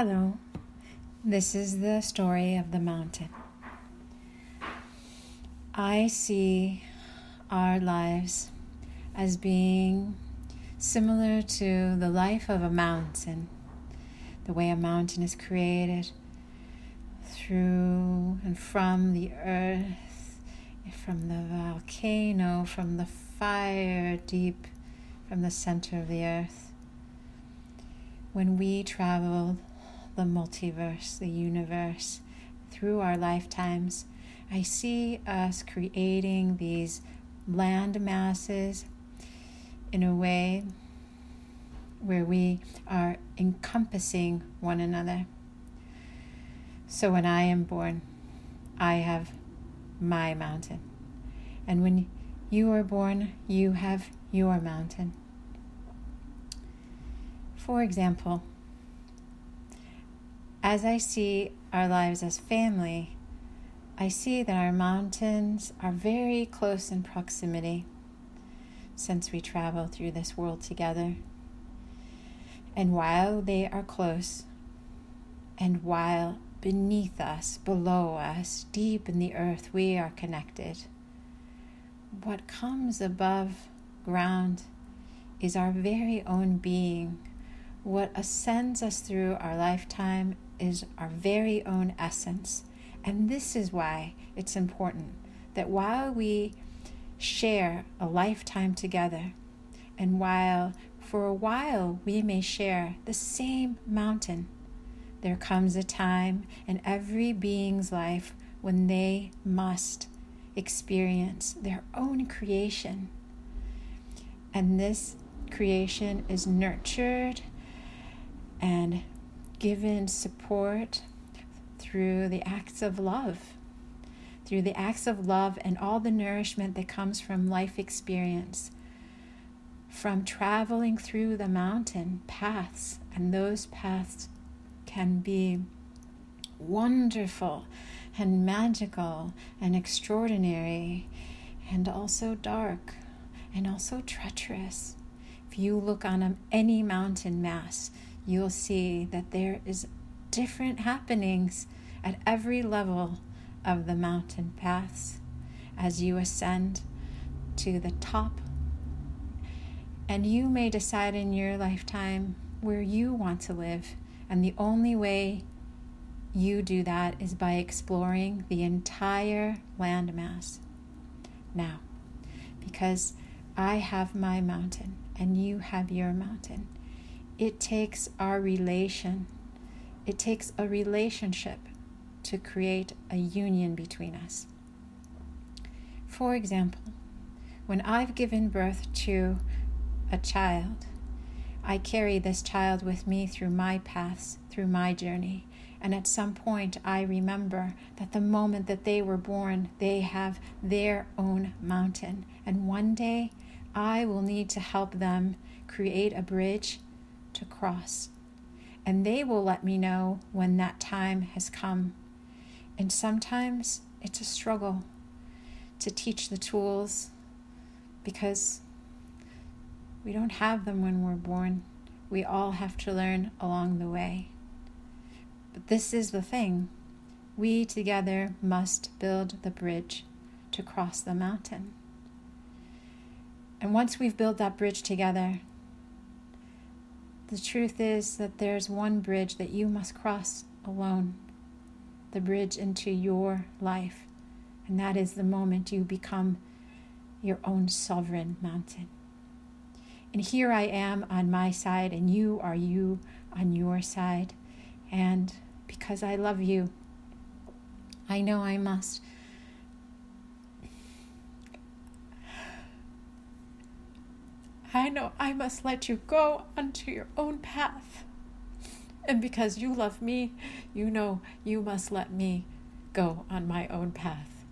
Hello, this is the story of the mountain. I see our lives as being similar to the life of a mountain, the way a mountain is created through and from the earth, from the volcano, from the fire deep from the center of the earth. When we traveled the multiverse, the universe, through our lifetimes, I see us creating these land masses in a way where we are encompassing one another. So when I am born, I have my mountain. And when you are born, you have your mountain. For example, as I see our lives as family, I see that our mountains are very close in proximity since we travel through this world together. And while they are close, and while beneath us, below us, deep in the earth, we are connected, what comes above ground is our very own being. What ascends us through our lifetime is our very own essence. And this is why it's important that while we share a lifetime together, and while for a while we may share the same mountain, there comes a time in every being's life when they must experience their own creation. And this creation is nurtured and given support through the acts of love, through the acts of love and all the nourishment that comes from life experience, from traveling through the mountain paths, and those paths can be wonderful and magical and extraordinary and also dark and also treacherous. If you look on any mountain mass, you'll see that there is different happenings at every level of the mountain paths as you ascend to the top. And you may decide in your lifetime where you want to live. And the only way you do that is by exploring the entire landmass. Now, because I have my mountain and you have your mountain, it takes our relation, it takes a relationship to create a union between us. For example, when I've given birth to a child, I carry this child with me through my paths, through my journey. And at some point, I remember that the moment that they were born, they have their own mountain. And one day, I will need to help them create a bridge to cross. And they will let me know when that time has come. And sometimes it's a struggle to teach the tools because we don't have them when we're born. We all have to learn along the way. But this is the thing we together must build the bridge to cross the mountain. And once we've built that bridge together, the truth is that there's one bridge that you must cross alone the bridge into your life. And that is the moment you become your own sovereign mountain. And here I am on my side, and you are you on your side. And because I love you, I know I must I know I must let you go unto your own path. And because you love me, you know you must let me go on my own path.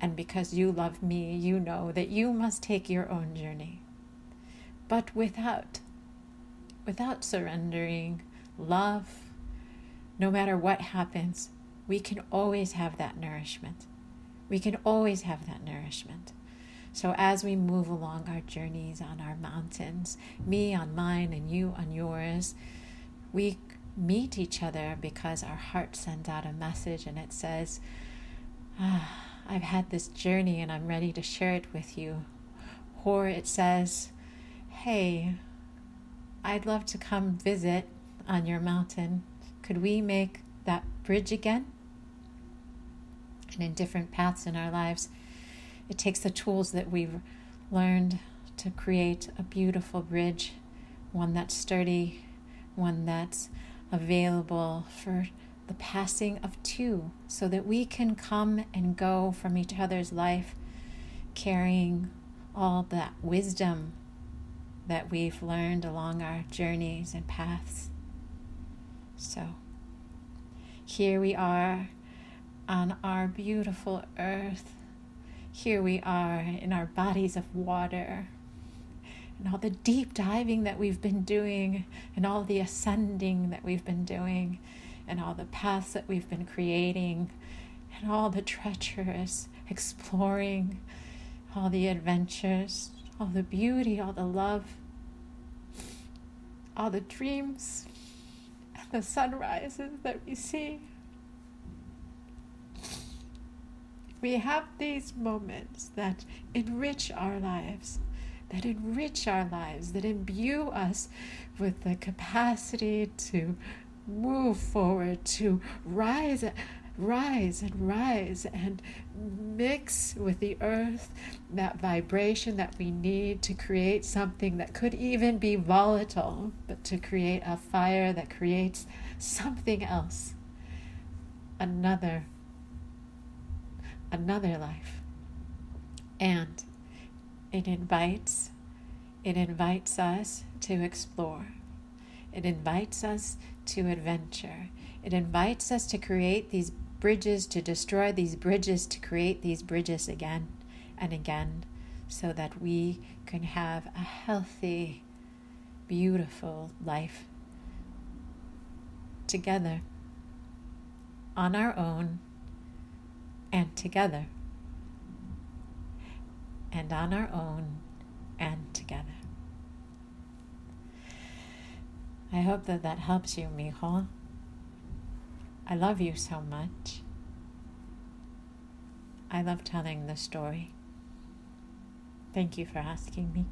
And because you love me, you know that you must take your own journey. But without without surrendering love, no matter what happens, we can always have that nourishment. We can always have that nourishment. So, as we move along our journeys on our mountains, me on mine and you on yours, we meet each other because our heart sends out a message and it says, ah, I've had this journey and I'm ready to share it with you. Or it says, Hey, I'd love to come visit on your mountain. Could we make that bridge again? And in different paths in our lives, it takes the tools that we've learned to create a beautiful bridge, one that's sturdy, one that's available for the passing of two, so that we can come and go from each other's life carrying all that wisdom that we've learned along our journeys and paths. So, here we are on our beautiful earth. Here we are in our bodies of water. And all the deep diving that we've been doing, and all the ascending that we've been doing, and all the paths that we've been creating, and all the treacherous exploring, all the adventures, all the beauty, all the love, all the dreams, and the sunrises that we see. We have these moments that enrich our lives, that enrich our lives, that imbue us with the capacity to move forward, to rise rise and rise and mix with the earth that vibration that we need to create something that could even be volatile, but to create a fire that creates something else. Another another life. And it invites it invites us to explore. It invites us to adventure. It invites us to create these bridges, to destroy these bridges, to create these bridges again and again, so that we can have a healthy, beautiful life together, on our own, and together, and on our own and together. I hope that that helps you, Mijo. I love you so much. I love telling the story. Thank you for asking me.